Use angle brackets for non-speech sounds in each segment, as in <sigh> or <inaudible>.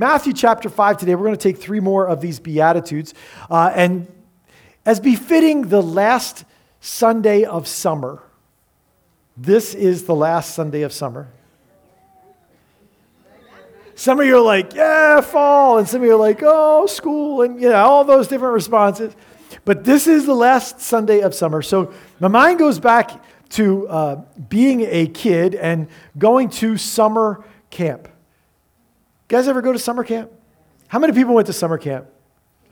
Matthew chapter 5 today. We're going to take three more of these Beatitudes. Uh, and as befitting the last Sunday of summer, this is the last Sunday of summer. Some of you are like, yeah, fall. And some of you are like, oh, school. And, you know, all those different responses. But this is the last Sunday of summer. So my mind goes back to uh, being a kid and going to summer camp. Guys ever go to summer camp? How many people went to summer camp?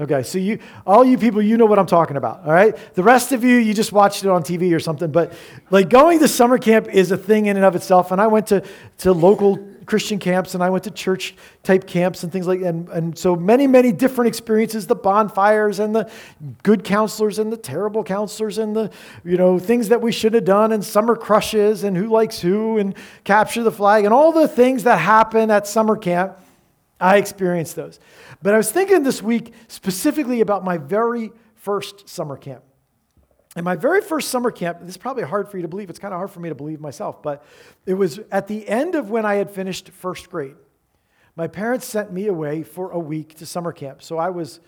Okay, so you, all you people, you know what I'm talking about, all right? The rest of you, you just watched it on TV or something, but like going to summer camp is a thing in and of itself. And I went to, to local Christian camps and I went to church type camps and things like that. And, and so many, many different experiences the bonfires and the good counselors and the terrible counselors and the, you know, things that we should have done and summer crushes and who likes who and capture the flag and all the things that happen at summer camp. I experienced those. But I was thinking this week specifically about my very first summer camp. And my very first summer camp, this is probably hard for you to believe. It's kind of hard for me to believe myself, but it was at the end of when I had finished first grade. My parents sent me away for a week to summer camp. So I was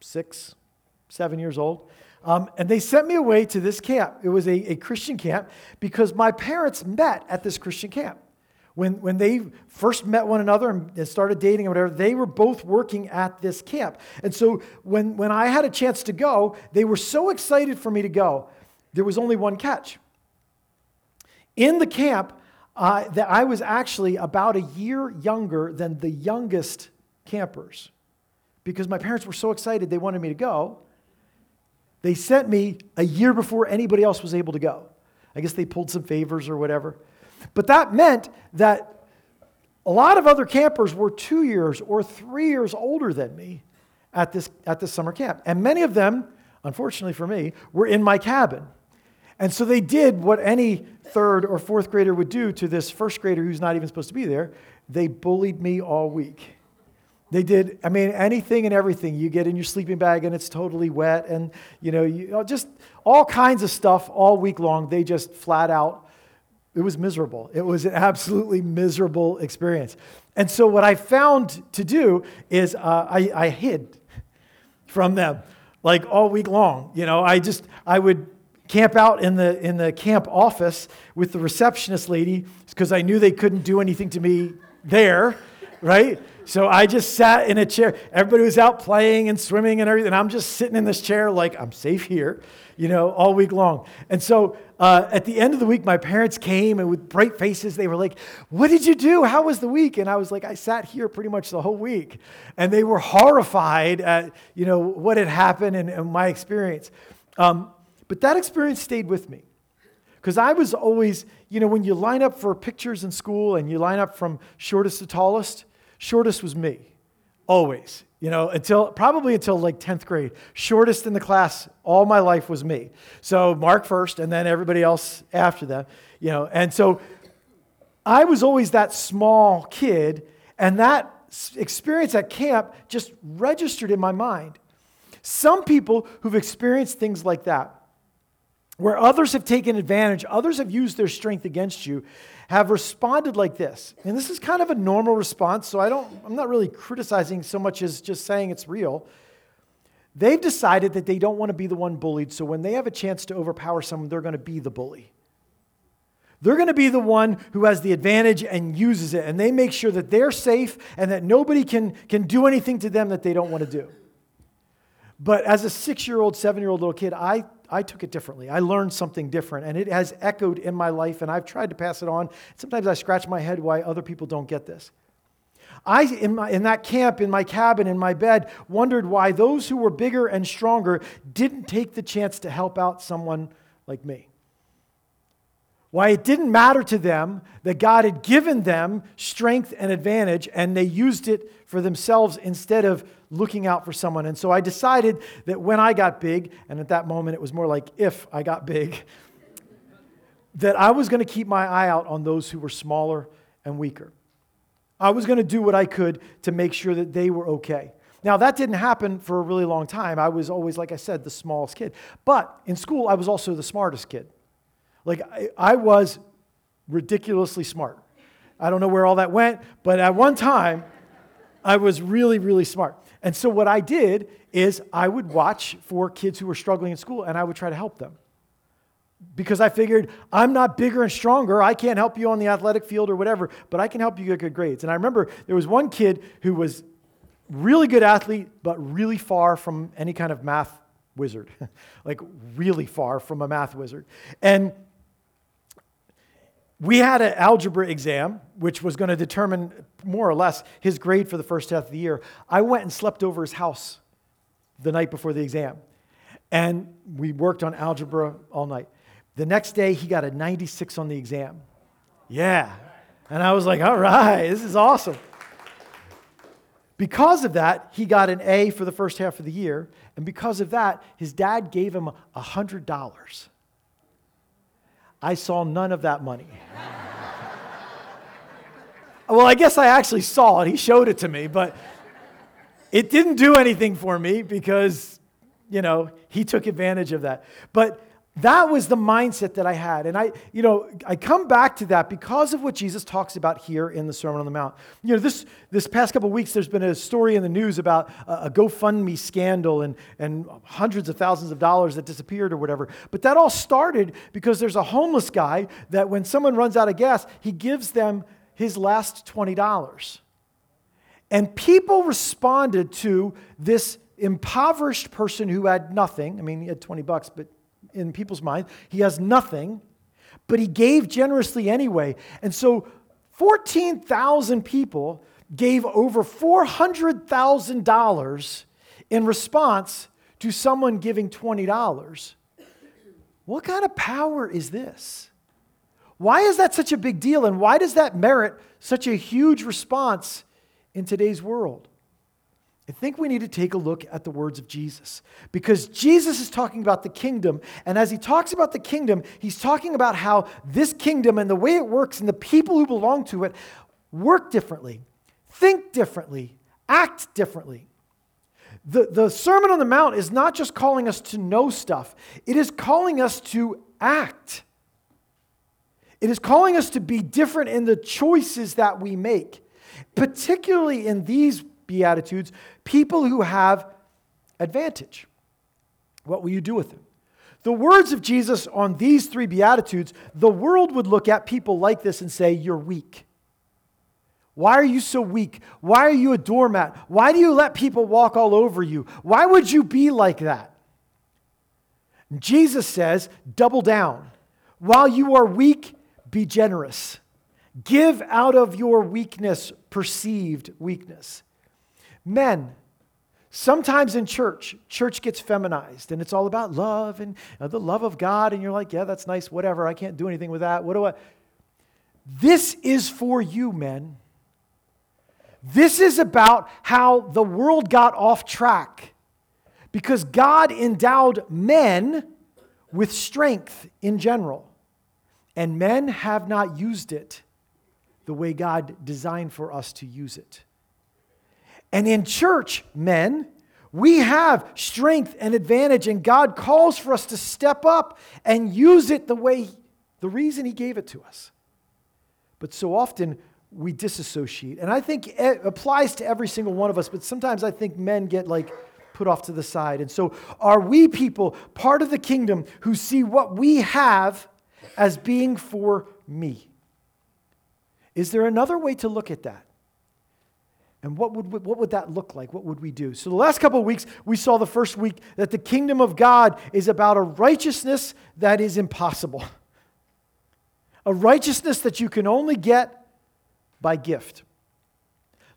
six, seven years old. Um, and they sent me away to this camp. It was a, a Christian camp because my parents met at this Christian camp. When, when they first met one another and started dating or whatever, they were both working at this camp. And so when, when I had a chance to go, they were so excited for me to go. There was only one catch. In the camp, uh, that I was actually about a year younger than the youngest campers because my parents were so excited they wanted me to go. They sent me a year before anybody else was able to go. I guess they pulled some favors or whatever. But that meant that a lot of other campers were two years or three years older than me at this, at this summer camp. And many of them, unfortunately for me, were in my cabin. And so they did what any third or fourth grader would do to this first grader who's not even supposed to be there. They bullied me all week. They did, I mean, anything and everything. You get in your sleeping bag and it's totally wet, and you know, you, just all kinds of stuff all week long. They just flat out it was miserable. It was an absolutely miserable experience. And so, what I found to do is uh, I, I hid from them like all week long. You know, I just, I would camp out in the, in the camp office with the receptionist lady because I knew they couldn't do anything to me there, right? So I just sat in a chair. Everybody was out playing and swimming and everything. And I'm just sitting in this chair like I'm safe here, you know, all week long. And so uh, at the end of the week, my parents came and with bright faces, they were like, What did you do? How was the week? And I was like, I sat here pretty much the whole week. And they were horrified at, you know, what had happened and, and my experience. Um, but that experience stayed with me. Because I was always, you know, when you line up for pictures in school and you line up from shortest to tallest, shortest was me, always you know, until probably until like 10th grade. Shortest in the class all my life was me. So Mark first, and then everybody else after that, you know. And so I was always that small kid, and that experience at camp just registered in my mind. Some people who've experienced things like that, where others have taken advantage, others have used their strength against you, have responded like this. And this is kind of a normal response, so I don't, I'm not really criticizing so much as just saying it's real. They've decided that they don't want to be the one bullied, so when they have a chance to overpower someone, they're going to be the bully. They're going to be the one who has the advantage and uses it, and they make sure that they're safe and that nobody can, can do anything to them that they don't want to do. But as a six year old, seven year old little kid, I I took it differently. I learned something different, and it has echoed in my life, and I've tried to pass it on. Sometimes I scratch my head why other people don't get this. I, in, my, in that camp, in my cabin, in my bed, wondered why those who were bigger and stronger didn't take the chance to help out someone like me. Why it didn't matter to them that God had given them strength and advantage, and they used it for themselves instead of looking out for someone. And so I decided that when I got big, and at that moment it was more like if I got big, <laughs> that I was going to keep my eye out on those who were smaller and weaker. I was going to do what I could to make sure that they were okay. Now, that didn't happen for a really long time. I was always, like I said, the smallest kid. But in school, I was also the smartest kid. Like, I, I was ridiculously smart. I don't know where all that went, but at one time, I was really, really smart. And so what I did is I would watch for kids who were struggling in school and I would try to help them. Because I figured I'm not bigger and stronger. I can't help you on the athletic field or whatever, but I can help you get good grades. And I remember there was one kid who was really good athlete, but really far from any kind of math wizard, <laughs> like really far from a math wizard. And we had an algebra exam, which was going to determine more or less his grade for the first half of the year. I went and slept over his house the night before the exam. And we worked on algebra all night. The next day, he got a 96 on the exam. Yeah. And I was like, all right, this is awesome. Because of that, he got an A for the first half of the year. And because of that, his dad gave him $100. I saw none of that money. <laughs> well, I guess I actually saw it. He showed it to me, but it didn't do anything for me because, you know, he took advantage of that. But that was the mindset that I had. And I, you know, I come back to that because of what Jesus talks about here in the Sermon on the Mount. You know, this, this past couple weeks, there's been a story in the news about a, a GoFundMe scandal and, and hundreds of thousands of dollars that disappeared or whatever. But that all started because there's a homeless guy that when someone runs out of gas, he gives them his last $20. And people responded to this impoverished person who had nothing. I mean, he had 20 bucks, but in people's minds. He has nothing, but he gave generously anyway. And so 14,000 people gave over $400,000 in response to someone giving $20. What kind of power is this? Why is that such a big deal? And why does that merit such a huge response in today's world? I think we need to take a look at the words of Jesus because Jesus is talking about the kingdom. And as he talks about the kingdom, he's talking about how this kingdom and the way it works and the people who belong to it work differently, think differently, act differently. The, the Sermon on the Mount is not just calling us to know stuff, it is calling us to act. It is calling us to be different in the choices that we make, particularly in these Beatitudes, people who have advantage. What will you do with them? The words of Jesus on these three Beatitudes, the world would look at people like this and say, You're weak. Why are you so weak? Why are you a doormat? Why do you let people walk all over you? Why would you be like that? Jesus says, Double down. While you are weak, be generous. Give out of your weakness, perceived weakness. Men, sometimes in church, church gets feminized and it's all about love and uh, the love of God. And you're like, yeah, that's nice, whatever. I can't do anything with that. What do I? This is for you, men. This is about how the world got off track because God endowed men with strength in general, and men have not used it the way God designed for us to use it. And in church, men, we have strength and advantage, and God calls for us to step up and use it the way, the reason He gave it to us. But so often we disassociate. And I think it applies to every single one of us, but sometimes I think men get like put off to the side. And so are we people part of the kingdom who see what we have as being for me? Is there another way to look at that? And what would, what would that look like? What would we do? So, the last couple of weeks, we saw the first week that the kingdom of God is about a righteousness that is impossible, a righteousness that you can only get by gift.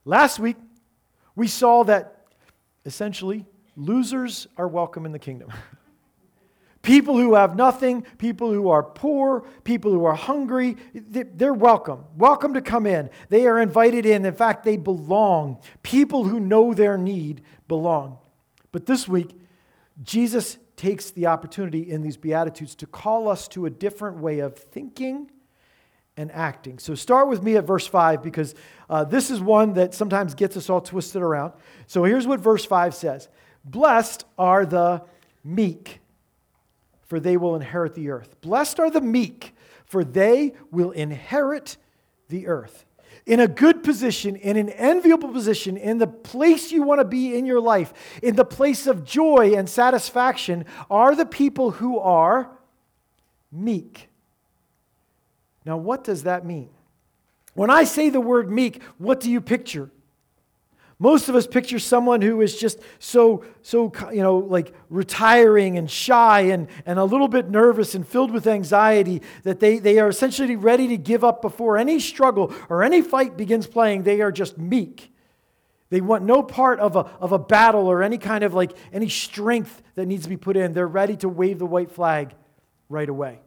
Last week, we saw that essentially losers are welcome in the kingdom. <laughs> People who have nothing, people who are poor, people who are hungry, they're welcome. Welcome to come in. They are invited in. In fact, they belong. People who know their need belong. But this week, Jesus takes the opportunity in these Beatitudes to call us to a different way of thinking and acting. So start with me at verse 5 because uh, this is one that sometimes gets us all twisted around. So here's what verse 5 says Blessed are the meek for they will inherit the earth. Blessed are the meek, for they will inherit the earth. in a good position, in an enviable position, in the place you want to be in your life, in the place of joy and satisfaction, are the people who are meek. Now, what does that mean? When I say the word meek, what do you picture? Most of us picture someone who is just so, so, you know, like retiring and shy and, and a little bit nervous and filled with anxiety that they, they are essentially ready to give up before any struggle or any fight begins playing. They are just meek. They want no part of a, of a battle or any kind of like any strength that needs to be put in. They're ready to wave the white flag right away.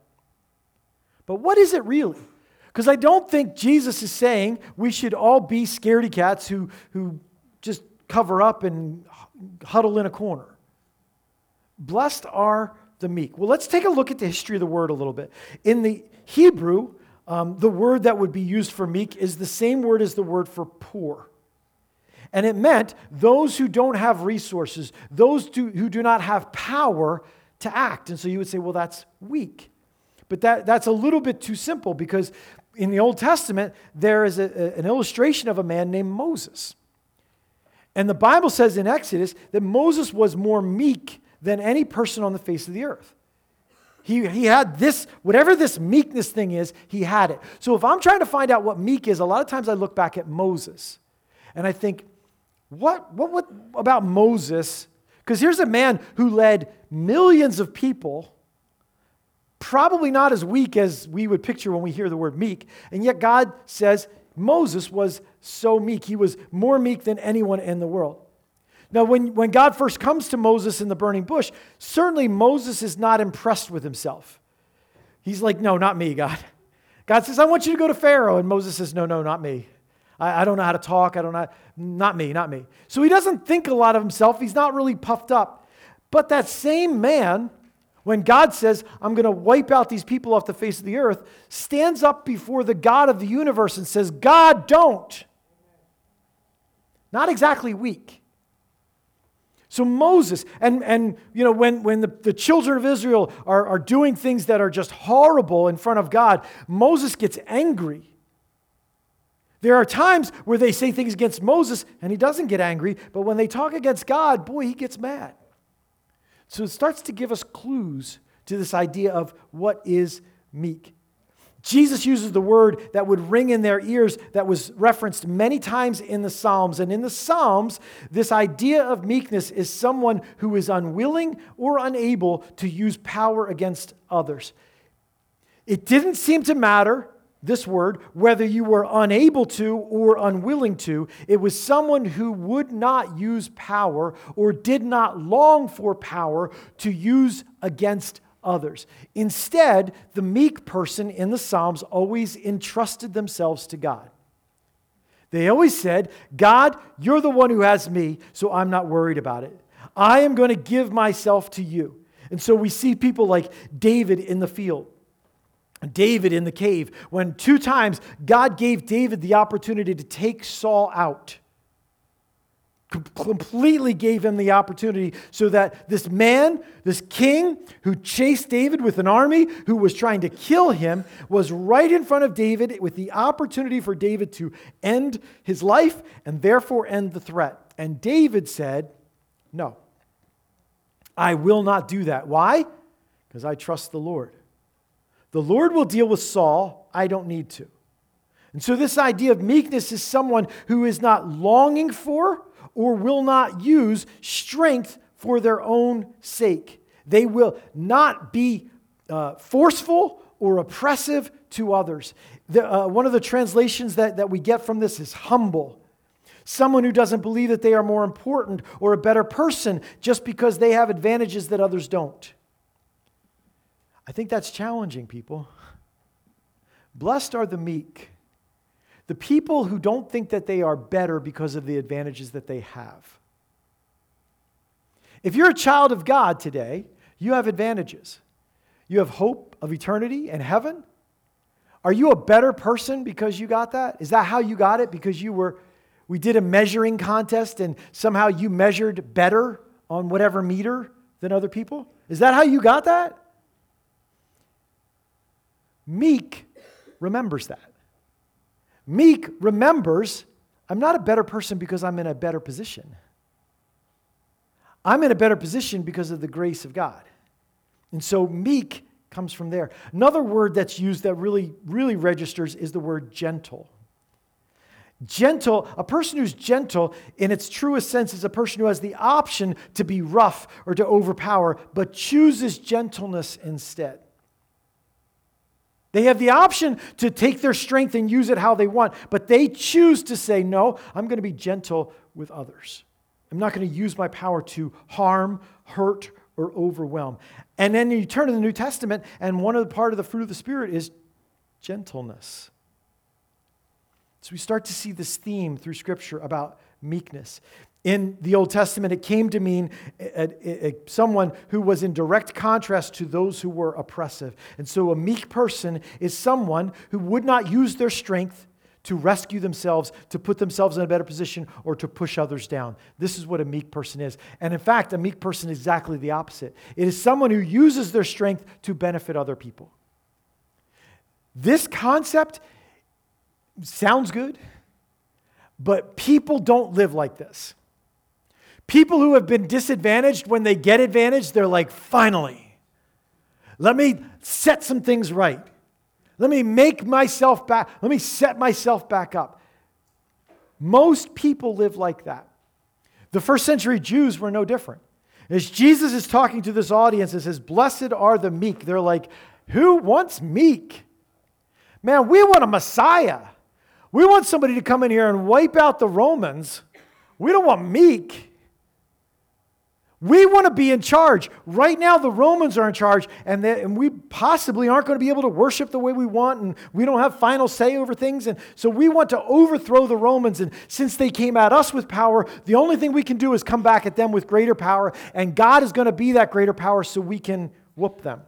But what is it really? Because I don't think Jesus is saying we should all be scaredy cats who, who just cover up and huddle in a corner. Blessed are the meek. Well, let's take a look at the history of the word a little bit. In the Hebrew, um, the word that would be used for meek is the same word as the word for poor. And it meant those who don't have resources, those do, who do not have power to act. And so you would say, well, that's weak. But that, that's a little bit too simple because in the Old Testament, there is a, an illustration of a man named Moses. And the Bible says in Exodus that Moses was more meek than any person on the face of the earth. He, he had this, whatever this meekness thing is, he had it. So if I'm trying to find out what meek is, a lot of times I look back at Moses and I think, what, what, what about Moses? Because here's a man who led millions of people, probably not as weak as we would picture when we hear the word meek, and yet God says Moses was so meek. He was more meek than anyone in the world. Now, when, when God first comes to Moses in the burning bush, certainly Moses is not impressed with himself. He's like, No, not me, God. God says, I want you to go to Pharaoh. And Moses says, No, no, not me. I, I don't know how to talk. I don't know. Not me, not me. So he doesn't think a lot of himself. He's not really puffed up. But that same man when God says, I'm going to wipe out these people off the face of the earth, stands up before the God of the universe and says, God, don't. Not exactly weak. So Moses, and, and you know, when, when the, the children of Israel are, are doing things that are just horrible in front of God, Moses gets angry. There are times where they say things against Moses and he doesn't get angry, but when they talk against God, boy, he gets mad. So it starts to give us clues to this idea of what is meek. Jesus uses the word that would ring in their ears that was referenced many times in the Psalms. And in the Psalms, this idea of meekness is someone who is unwilling or unable to use power against others. It didn't seem to matter this word, whether you were unable to or unwilling to. It was someone who would not use power or did not long for power to use against others. Instead, the meek person in the Psalms always entrusted themselves to God. They always said, God, you're the one who has me, so I'm not worried about it. I am going to give myself to you. And so we see people like David in the field David in the cave, when two times God gave David the opportunity to take Saul out. Completely gave him the opportunity so that this man, this king who chased David with an army, who was trying to kill him, was right in front of David with the opportunity for David to end his life and therefore end the threat. And David said, No, I will not do that. Why? Because I trust the Lord. The Lord will deal with Saul. I don't need to. And so, this idea of meekness is someone who is not longing for or will not use strength for their own sake. They will not be uh, forceful or oppressive to others. The, uh, one of the translations that, that we get from this is humble. Someone who doesn't believe that they are more important or a better person just because they have advantages that others don't. I think that's challenging, people. Blessed are the meek, the people who don't think that they are better because of the advantages that they have. If you're a child of God today, you have advantages. You have hope of eternity and heaven. Are you a better person because you got that? Is that how you got it? Because you were, we did a measuring contest and somehow you measured better on whatever meter than other people? Is that how you got that? Meek remembers that. Meek remembers I'm not a better person because I'm in a better position. I'm in a better position because of the grace of God. And so meek comes from there. Another word that's used that really, really registers is the word gentle. Gentle, a person who's gentle in its truest sense is a person who has the option to be rough or to overpower, but chooses gentleness instead. They have the option to take their strength and use it how they want, but they choose to say, No, I'm going to be gentle with others. I'm not going to use my power to harm, hurt, or overwhelm. And then you turn to the New Testament, and one of the part of the fruit of the Spirit is gentleness. So we start to see this theme through Scripture about meekness. In the Old Testament, it came to mean a, a, a, someone who was in direct contrast to those who were oppressive. And so a meek person is someone who would not use their strength to rescue themselves, to put themselves in a better position, or to push others down. This is what a meek person is. And in fact, a meek person is exactly the opposite it is someone who uses their strength to benefit other people. This concept sounds good, but people don't live like this. People who have been disadvantaged, when they get advantaged, they're like, finally, let me set some things right. Let me make myself back, let me set myself back up. Most people live like that. The first century Jews were no different. As Jesus is talking to this audience and says, Blessed are the meek, they're like, Who wants meek? Man, we want a Messiah. We want somebody to come in here and wipe out the Romans. We don't want meek. We want to be in charge. Right now, the Romans are in charge, and, they, and we possibly aren't going to be able to worship the way we want, and we don't have final say over things. And so we want to overthrow the Romans. And since they came at us with power, the only thing we can do is come back at them with greater power, and God is going to be that greater power so we can whoop them.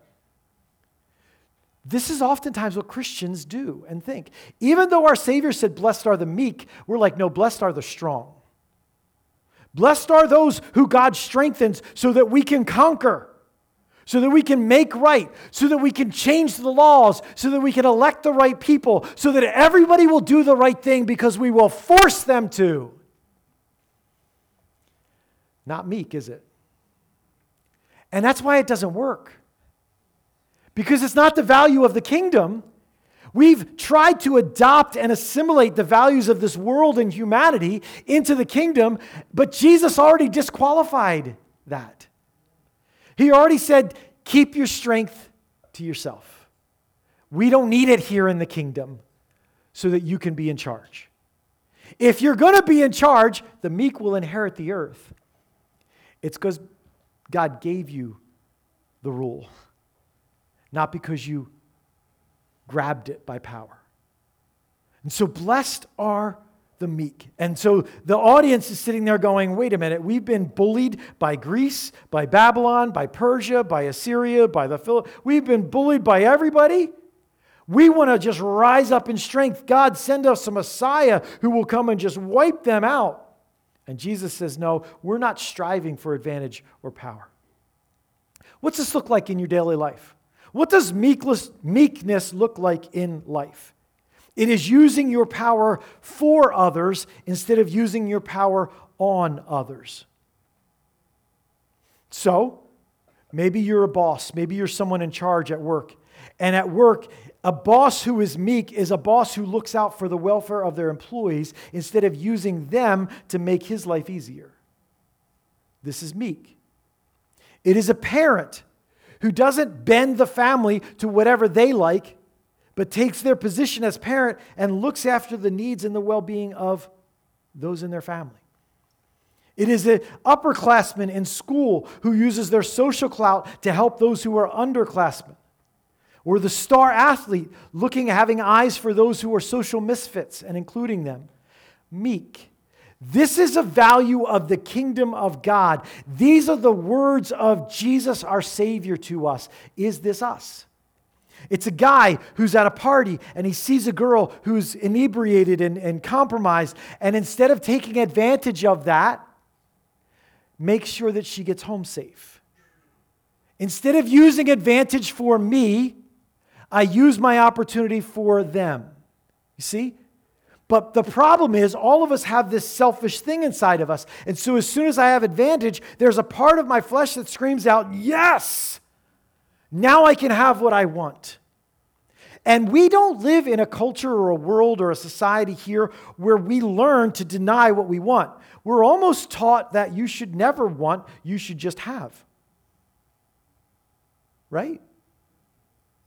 This is oftentimes what Christians do and think. Even though our Savior said, Blessed are the meek, we're like, No, blessed are the strong. Blessed are those who God strengthens so that we can conquer, so that we can make right, so that we can change the laws, so that we can elect the right people, so that everybody will do the right thing because we will force them to. Not meek, is it? And that's why it doesn't work because it's not the value of the kingdom. We've tried to adopt and assimilate the values of this world and humanity into the kingdom, but Jesus already disqualified that. He already said, Keep your strength to yourself. We don't need it here in the kingdom so that you can be in charge. If you're going to be in charge, the meek will inherit the earth. It's because God gave you the rule not because you grabbed it by power. And so, blessed are the meek. And so the audience is sitting there going, wait a minute, we've been bullied by Greece, by Babylon, by Persia, by Assyria, by the Phil. We've been bullied by everybody. We want to just rise up in strength. God, send us a Messiah who will come and just wipe them out. And Jesus says, no, we're not striving for advantage or power. What's this look like in your daily life? What does meekness look like in life? It is using your power for others instead of using your power on others. So, maybe you're a boss, maybe you're someone in charge at work. And at work, a boss who is meek is a boss who looks out for the welfare of their employees instead of using them to make his life easier. This is meek. It is a parent who doesn't bend the family to whatever they like, but takes their position as parent and looks after the needs and the well being of those in their family. It is an upperclassman in school who uses their social clout to help those who are underclassmen. Or the star athlete looking, having eyes for those who are social misfits and including them. Meek this is a value of the kingdom of God. These are the words of Jesus, our Savior, to us. Is this us? It's a guy who's at a party and he sees a girl who's inebriated and, and compromised, and instead of taking advantage of that, makes sure that she gets home safe. Instead of using advantage for me, I use my opportunity for them. You see? But the problem is, all of us have this selfish thing inside of us. And so, as soon as I have advantage, there's a part of my flesh that screams out, Yes, now I can have what I want. And we don't live in a culture or a world or a society here where we learn to deny what we want. We're almost taught that you should never want, you should just have. Right?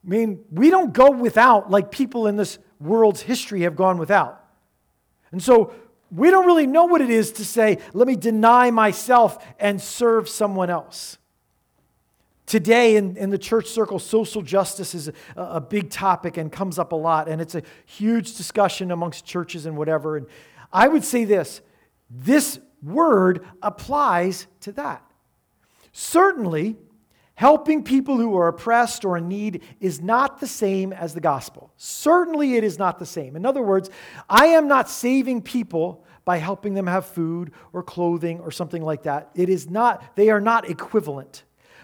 I mean, we don't go without like people in this world's history have gone without. And so we don't really know what it is to say, let me deny myself and serve someone else. Today, in, in the church circle, social justice is a, a big topic and comes up a lot, and it's a huge discussion amongst churches and whatever. And I would say this this word applies to that. Certainly, helping people who are oppressed or in need is not the same as the gospel. Certainly, it is not the same. In other words, I am not saving people by helping them have food or clothing or something like that. It is not, they are not equivalent.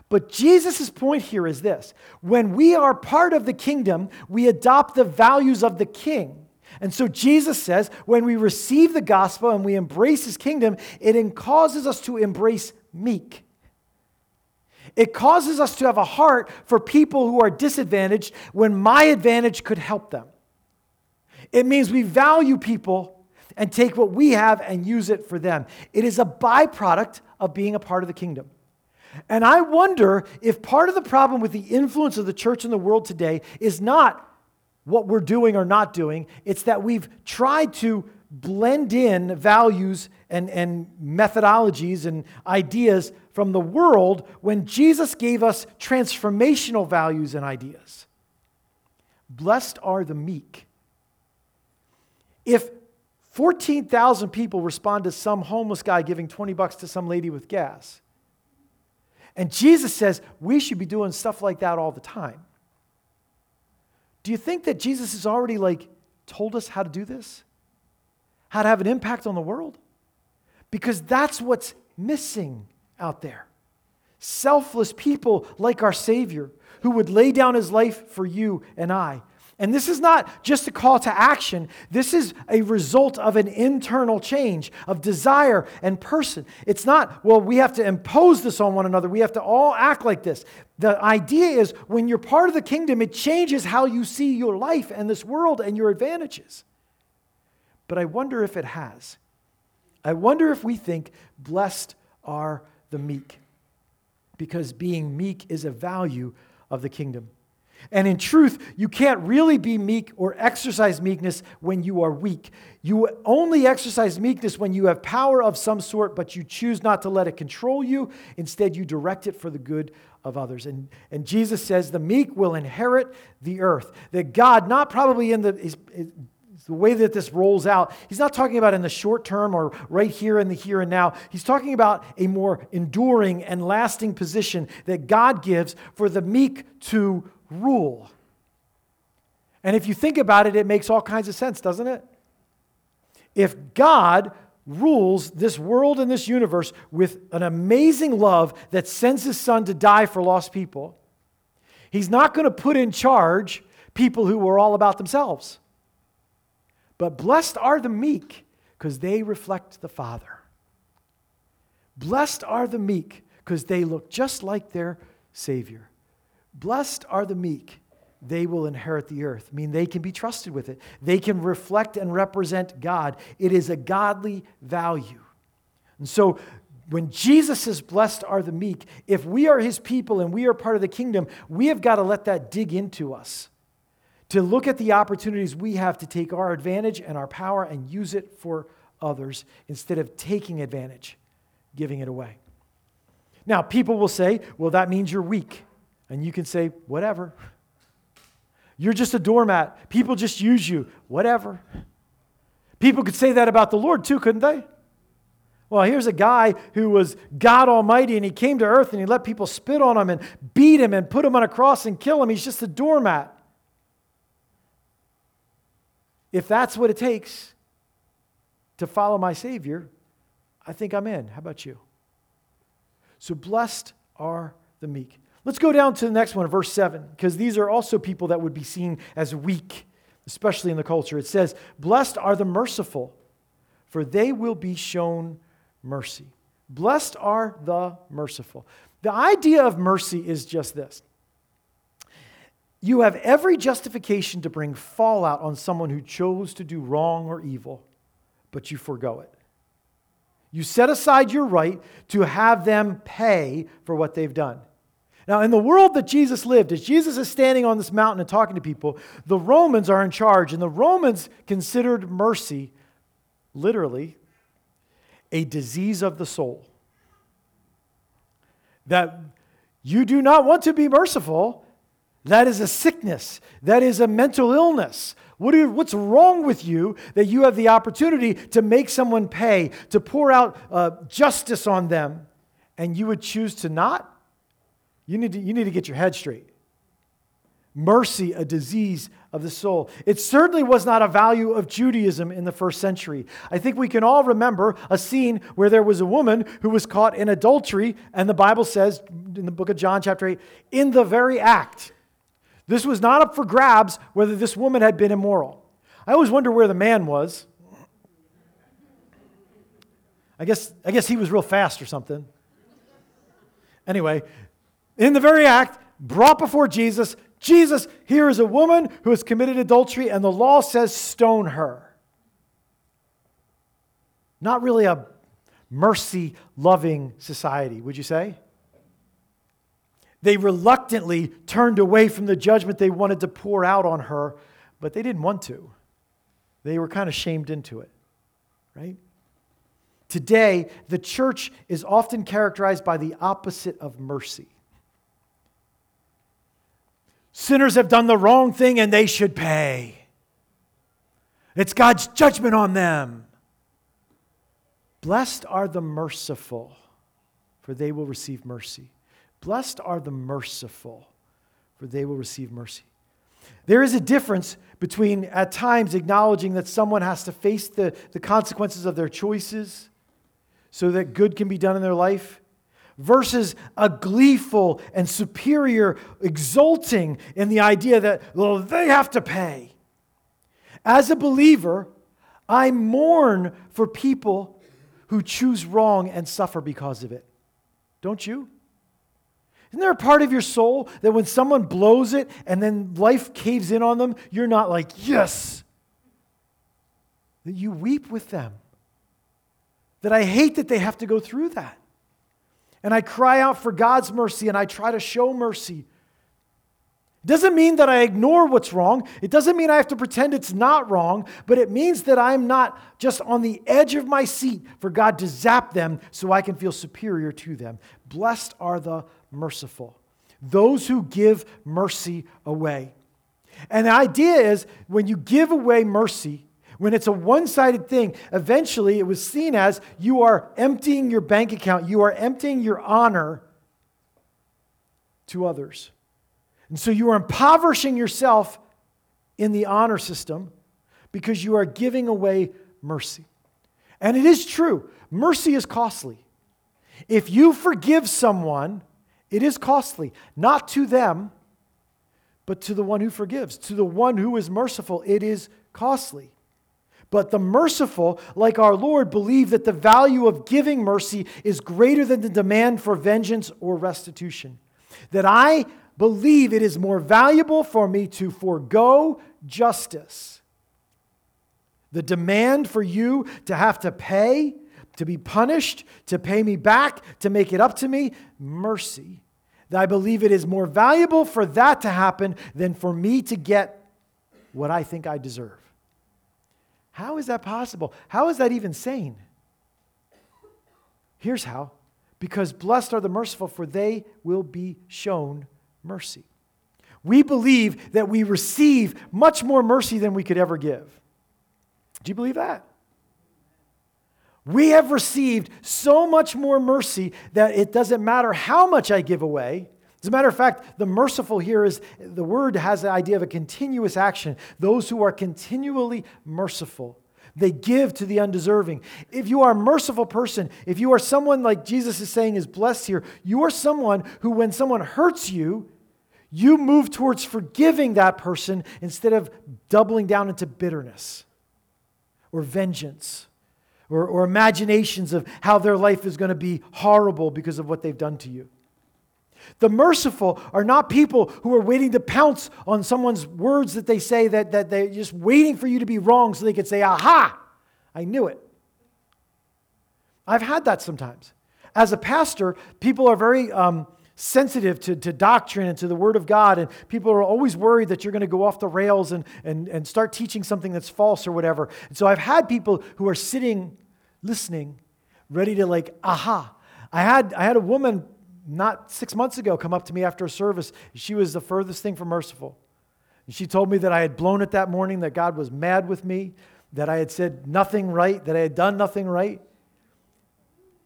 But Jesus' point here is this when we are part of the kingdom, we adopt the values of the king. And so Jesus says when we receive the gospel and we embrace his kingdom, it causes us to embrace meek. It causes us to have a heart for people who are disadvantaged when my advantage could help them. It means we value people and take what we have and use it for them. It is a byproduct of being a part of the kingdom. And I wonder if part of the problem with the influence of the church in the world today is not what we're doing or not doing, it's that we've tried to blend in values and, and methodologies and ideas from the world when Jesus gave us transformational values and ideas. Blessed are the meek. If 14,000 people respond to some homeless guy giving 20 bucks to some lady with gas, and Jesus says we should be doing stuff like that all the time. Do you think that Jesus has already like told us how to do this? How to have an impact on the world? Because that's what's missing out there. Selfless people like our Savior who would lay down his life for you and I. And this is not just a call to action. This is a result of an internal change of desire and person. It's not, well, we have to impose this on one another. We have to all act like this. The idea is when you're part of the kingdom, it changes how you see your life and this world and your advantages. But I wonder if it has. I wonder if we think, blessed are the meek, because being meek is a value of the kingdom. And in truth, you can't really be meek or exercise meekness when you are weak. You only exercise meekness when you have power of some sort, but you choose not to let it control you. Instead, you direct it for the good of others. And, and Jesus says the meek will inherit the earth. That God, not probably in the, the way that this rolls out, he's not talking about in the short term or right here in the here and now. He's talking about a more enduring and lasting position that God gives for the meek to rule. And if you think about it, it makes all kinds of sense, doesn't it? If God rules this world and this universe with an amazing love that sends his son to die for lost people, he's not going to put in charge people who are all about themselves. But blessed are the meek, because they reflect the Father. Blessed are the meek, because they look just like their Savior. Blessed are the meek, they will inherit the earth. I mean, they can be trusted with it, they can reflect and represent God. It is a godly value. And so, when Jesus says, Blessed are the meek, if we are his people and we are part of the kingdom, we have got to let that dig into us. To look at the opportunities we have to take our advantage and our power and use it for others instead of taking advantage, giving it away. Now, people will say, Well, that means you're weak. And you can say, whatever. You're just a doormat. People just use you. Whatever. People could say that about the Lord too, couldn't they? Well, here's a guy who was God Almighty and he came to earth and he let people spit on him and beat him and put him on a cross and kill him. He's just a doormat. If that's what it takes to follow my Savior, I think I'm in. How about you? So blessed are the meek. Let's go down to the next one, verse 7, because these are also people that would be seen as weak especially in the culture. It says, Blessed are the merciful, for they will be shown mercy. Blessed are the merciful. The idea of mercy is just this you have every justification to bring fallout on someone who chose to do wrong or evil, but you forego it. You set aside your right to have them pay for what they've done. Now, in the world that Jesus lived, as Jesus is standing on this mountain and talking to people, the Romans are in charge, and the Romans considered mercy literally a disease of the soul. That you do not want to be merciful, that is a sickness, that is a mental illness. What are, what's wrong with you that you have the opportunity to make someone pay, to pour out uh, justice on them, and you would choose to not? You need to, you need to get your head straight. Mercy, a disease of the soul. It certainly was not a value of Judaism in the first century. I think we can all remember a scene where there was a woman who was caught in adultery, and the Bible says in the book of John, chapter 8, in the very act. This was not up for grabs whether this woman had been immoral. I always wonder where the man was. I guess, I guess he was real fast or something. Anyway, in the very act, brought before Jesus. Jesus, here is a woman who has committed adultery, and the law says stone her. Not really a mercy loving society, would you say? They reluctantly turned away from the judgment they wanted to pour out on her, but they didn't want to. They were kind of shamed into it, right? Today, the church is often characterized by the opposite of mercy. Sinners have done the wrong thing and they should pay. It's God's judgment on them. Blessed are the merciful, for they will receive mercy. Blessed are the merciful, for they will receive mercy. There is a difference between at times acknowledging that someone has to face the, the consequences of their choices so that good can be done in their life versus a gleeful and superior exulting in the idea that, well, they have to pay. As a believer, I mourn for people who choose wrong and suffer because of it. Don't you? Isn't there a part of your soul that when someone blows it and then life caves in on them, you're not like, yes? That you weep with them. That I hate that they have to go through that. And I cry out for God's mercy and I try to show mercy. It doesn't mean that I ignore what's wrong. It doesn't mean I have to pretend it's not wrong, but it means that I'm not just on the edge of my seat for God to zap them so I can feel superior to them. Blessed are the merciful, those who give mercy away. And the idea is when you give away mercy, when it's a one sided thing, eventually it was seen as you are emptying your bank account, you are emptying your honor to others. And so you are impoverishing yourself in the honor system because you are giving away mercy. And it is true, mercy is costly. If you forgive someone, it is costly, not to them, but to the one who forgives, to the one who is merciful. It is costly. But the merciful, like our Lord, believe that the value of giving mercy is greater than the demand for vengeance or restitution. That I believe it is more valuable for me to forego justice. The demand for you to have to pay, to be punished, to pay me back, to make it up to me, mercy. I believe it is more valuable for that to happen than for me to get what I think I deserve. How is that possible? How is that even sane? Here's how because blessed are the merciful, for they will be shown mercy. We believe that we receive much more mercy than we could ever give. Do you believe that? We have received so much more mercy that it doesn't matter how much I give away, as a matter of fact, the merciful here is the word has the idea of a continuous action. Those who are continually merciful. They give to the undeserving. If you are a merciful person, if you are someone like Jesus is saying is blessed here, you are someone who, when someone hurts you, You move towards forgiving that person instead of doubling down into bitterness or vengeance or, or imaginations of how their life is going to be horrible because of what they've done to you. The merciful are not people who are waiting to pounce on someone's words that they say that, that they're just waiting for you to be wrong so they could say, Aha, I knew it. I've had that sometimes. As a pastor, people are very um, sensitive to, to doctrine and to the Word of God, and people are always worried that you're going to go off the rails and, and, and start teaching something that's false or whatever. And so I've had people who are sitting, listening, ready to like, aha. I had, I had a woman not six months ago come up to me after a service. She was the furthest thing from merciful. And she told me that I had blown it that morning, that God was mad with me, that I had said nothing right, that I had done nothing right,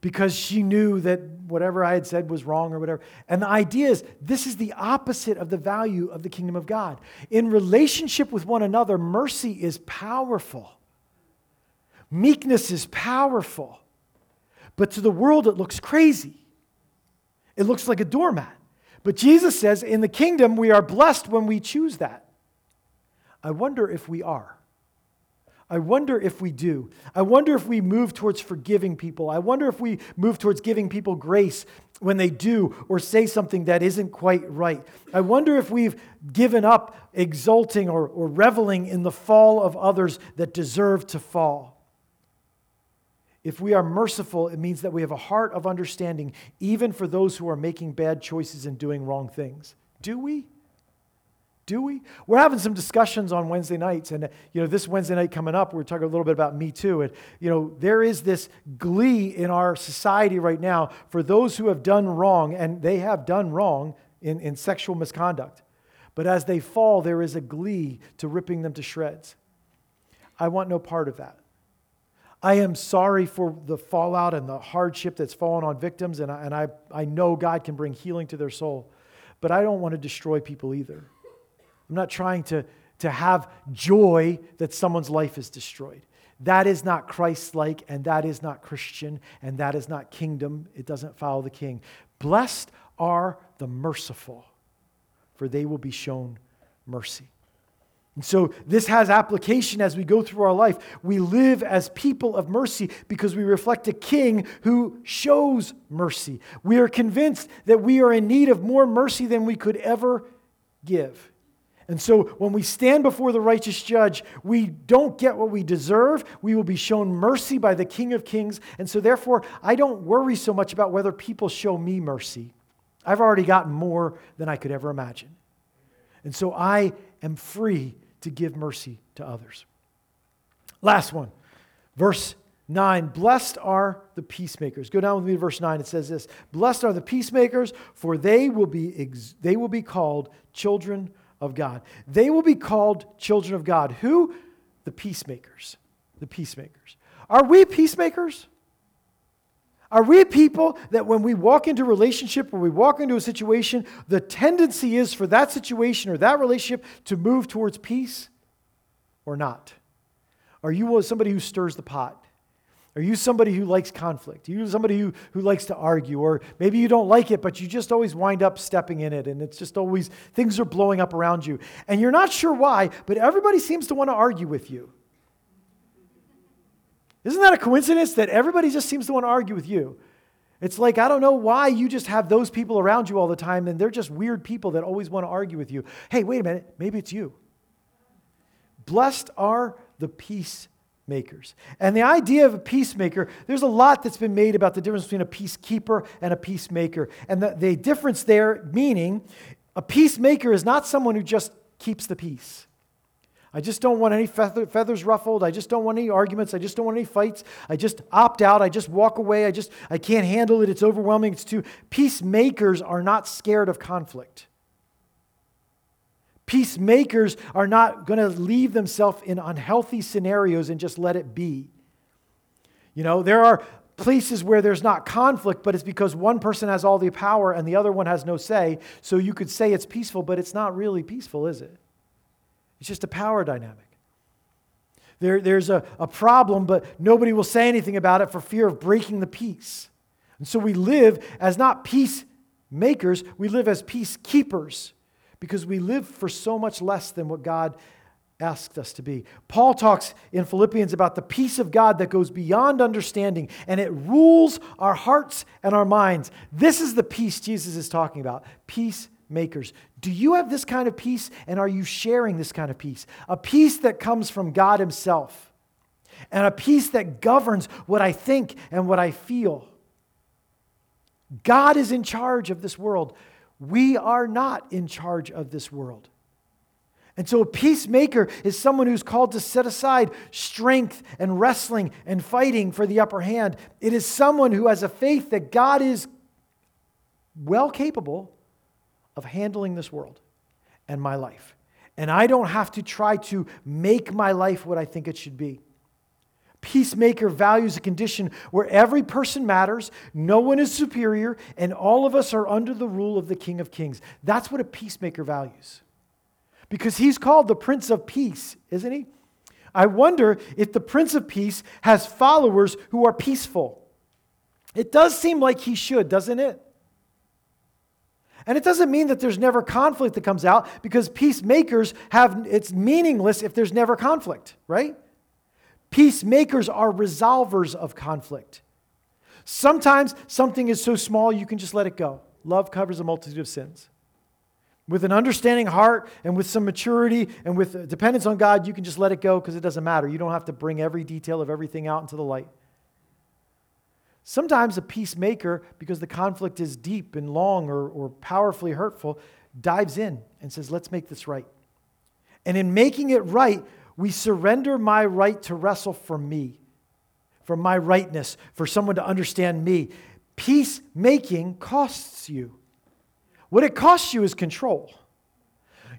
because she knew that whatever I had said was wrong or whatever. And the idea is this is the opposite of the value of the kingdom of God. In relationship with one another, mercy is powerful, meekness is powerful. But to the world, it looks crazy. It looks like a doormat. But Jesus says, in the kingdom, we are blessed when we choose that. I wonder if we are. I wonder if we do. I wonder if we move towards forgiving people. I wonder if we move towards giving people grace when they do or say something that isn't quite right. I wonder if we've given up exulting or, or reveling in the fall of others that deserve to fall. If we are merciful, it means that we have a heart of understanding, even for those who are making bad choices and doing wrong things. Do we? Do we? We're having some discussions on Wednesday nights, and you know, this Wednesday night coming up, we're talking a little bit about Me Too. And you know, there is this glee in our society right now for those who have done wrong, and they have done wrong in, in sexual misconduct. But as they fall, there is a glee to ripping them to shreds. I want no part of that. I am sorry for the fallout and the hardship that's fallen on victims, and I, and I, I know God can bring healing to their soul. But I don't want to destroy people either. I'm not trying to, to have joy that someone's life is destroyed. That is not Christ like, and that is not Christian, and that is not kingdom. It doesn't follow the king. Blessed are the merciful, for they will be shown mercy. And so this has application as we go through our life. We live as people of mercy because we reflect a king who shows mercy. We are convinced that we are in need of more mercy than we could ever give. And so when we stand before the righteous judge, we don't get what we deserve. We will be shown mercy by the King of Kings. And so therefore, I don't worry so much about whether people show me mercy. I've already gotten more than I could ever imagine. And so I am free to give mercy to others. Last one, verse 9 Blessed are the peacemakers. Go down with me to verse 9. It says this Blessed are the peacemakers, for they will be, ex- they will be called children of God. They will be called children of God. Who? The peacemakers. The peacemakers. Are we peacemakers? Are we people that when we walk into a relationship or we walk into a situation, the tendency is for that situation or that relationship to move towards peace or not? Are you somebody who stirs the pot? Are you somebody who likes conflict? Are you somebody who, who likes to argue? Or maybe you don't like it, but you just always wind up stepping in it and it's just always, things are blowing up around you. And you're not sure why, but everybody seems to want to argue with you. Isn't that a coincidence that everybody just seems to want to argue with you? It's like, I don't know why you just have those people around you all the time, and they're just weird people that always want to argue with you. Hey, wait a minute, maybe it's you. Blessed are the peacemakers. And the idea of a peacemaker, there's a lot that's been made about the difference between a peacekeeper and a peacemaker. And the, the difference there, meaning a peacemaker is not someone who just keeps the peace. I just don't want any feathers ruffled. I just don't want any arguments. I just don't want any fights. I just opt out. I just walk away. I just I can't handle it. It's overwhelming. It's too peacemakers are not scared of conflict. Peacemakers are not going to leave themselves in unhealthy scenarios and just let it be. You know, there are places where there's not conflict, but it's because one person has all the power and the other one has no say. So you could say it's peaceful, but it's not really peaceful, is it? It's just a power dynamic. There, there's a, a problem, but nobody will say anything about it for fear of breaking the peace. And so we live as not peacemakers, we live as peacekeepers because we live for so much less than what God asked us to be. Paul talks in Philippians about the peace of God that goes beyond understanding and it rules our hearts and our minds. This is the peace Jesus is talking about peacemakers. Do you have this kind of peace and are you sharing this kind of peace? A peace that comes from God Himself and a peace that governs what I think and what I feel. God is in charge of this world. We are not in charge of this world. And so a peacemaker is someone who's called to set aside strength and wrestling and fighting for the upper hand. It is someone who has a faith that God is well capable of handling this world and my life. And I don't have to try to make my life what I think it should be. Peacemaker values a condition where every person matters, no one is superior, and all of us are under the rule of the King of Kings. That's what a peacemaker values because he's called the Prince of Peace, isn't he? I wonder if the Prince of Peace has followers who are peaceful. It does seem like he should, doesn't it? And it doesn't mean that there's never conflict that comes out because peacemakers have it's meaningless if there's never conflict, right? Peacemakers are resolvers of conflict. Sometimes something is so small you can just let it go. Love covers a multitude of sins. With an understanding heart and with some maturity and with dependence on God, you can just let it go because it doesn't matter. You don't have to bring every detail of everything out into the light. Sometimes a peacemaker, because the conflict is deep and long or, or powerfully hurtful, dives in and says, Let's make this right. And in making it right, we surrender my right to wrestle for me, for my rightness, for someone to understand me. Peacemaking costs you. What it costs you is control.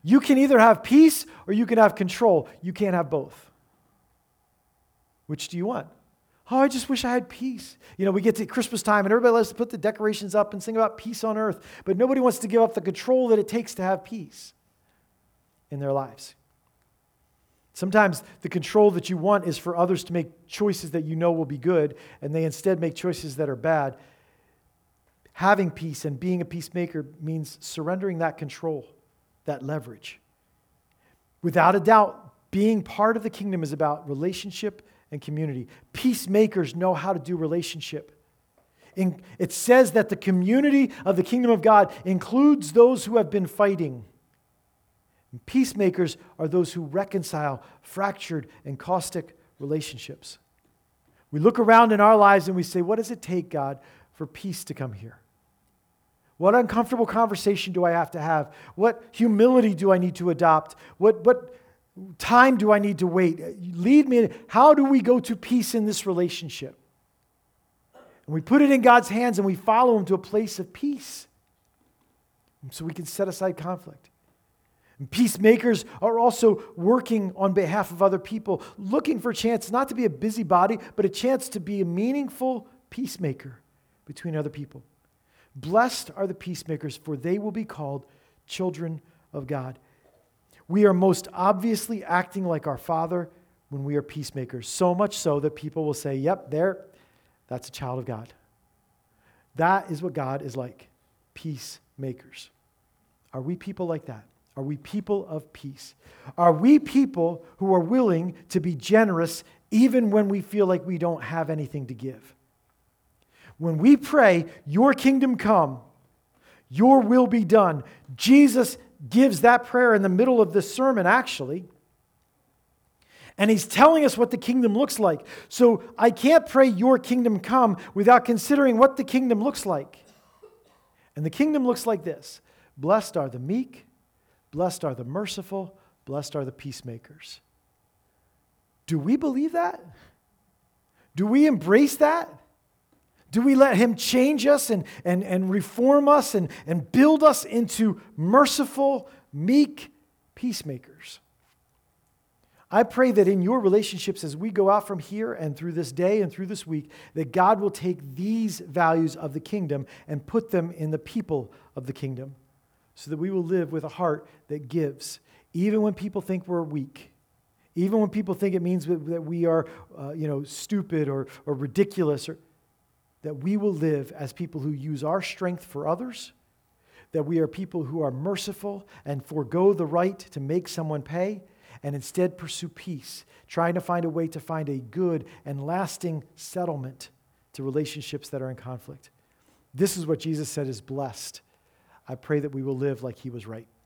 You can either have peace or you can have control. You can't have both. Which do you want? Oh, I just wish I had peace. You know, we get to Christmas time and everybody loves to put the decorations up and sing about peace on earth, but nobody wants to give up the control that it takes to have peace in their lives. Sometimes the control that you want is for others to make choices that you know will be good, and they instead make choices that are bad having peace and being a peacemaker means surrendering that control, that leverage. Without a doubt, being part of the kingdom is about relationship and community. Peacemakers know how to do relationship. It says that the community of the kingdom of God includes those who have been fighting. Peacemakers are those who reconcile fractured and caustic relationships. We look around in our lives and we say, What does it take, God, for peace to come here? What uncomfortable conversation do I have to have? What humility do I need to adopt? What, what time do I need to wait? Lead me. How do we go to peace in this relationship? And we put it in God's hands and we follow Him to a place of peace so we can set aside conflict. Peacemakers are also working on behalf of other people, looking for a chance not to be a busybody, but a chance to be a meaningful peacemaker between other people. Blessed are the peacemakers, for they will be called children of God. We are most obviously acting like our Father when we are peacemakers, so much so that people will say, Yep, there, that's a child of God. That is what God is like peacemakers. Are we people like that? Are we people of peace? Are we people who are willing to be generous even when we feel like we don't have anything to give? When we pray, Your kingdom come, Your will be done, Jesus gives that prayer in the middle of this sermon, actually. And he's telling us what the kingdom looks like. So I can't pray, Your kingdom come, without considering what the kingdom looks like. And the kingdom looks like this Blessed are the meek, blessed are the merciful, blessed are the peacemakers. Do we believe that? Do we embrace that? Do we let Him change us and, and, and reform us and, and build us into merciful, meek peacemakers? I pray that in your relationships as we go out from here and through this day and through this week, that God will take these values of the kingdom and put them in the people of the kingdom so that we will live with a heart that gives, even when people think we're weak, even when people think it means that we are uh, you know, stupid or, or ridiculous. Or, that we will live as people who use our strength for others, that we are people who are merciful and forego the right to make someone pay and instead pursue peace, trying to find a way to find a good and lasting settlement to relationships that are in conflict. This is what Jesus said is blessed. I pray that we will live like he was right.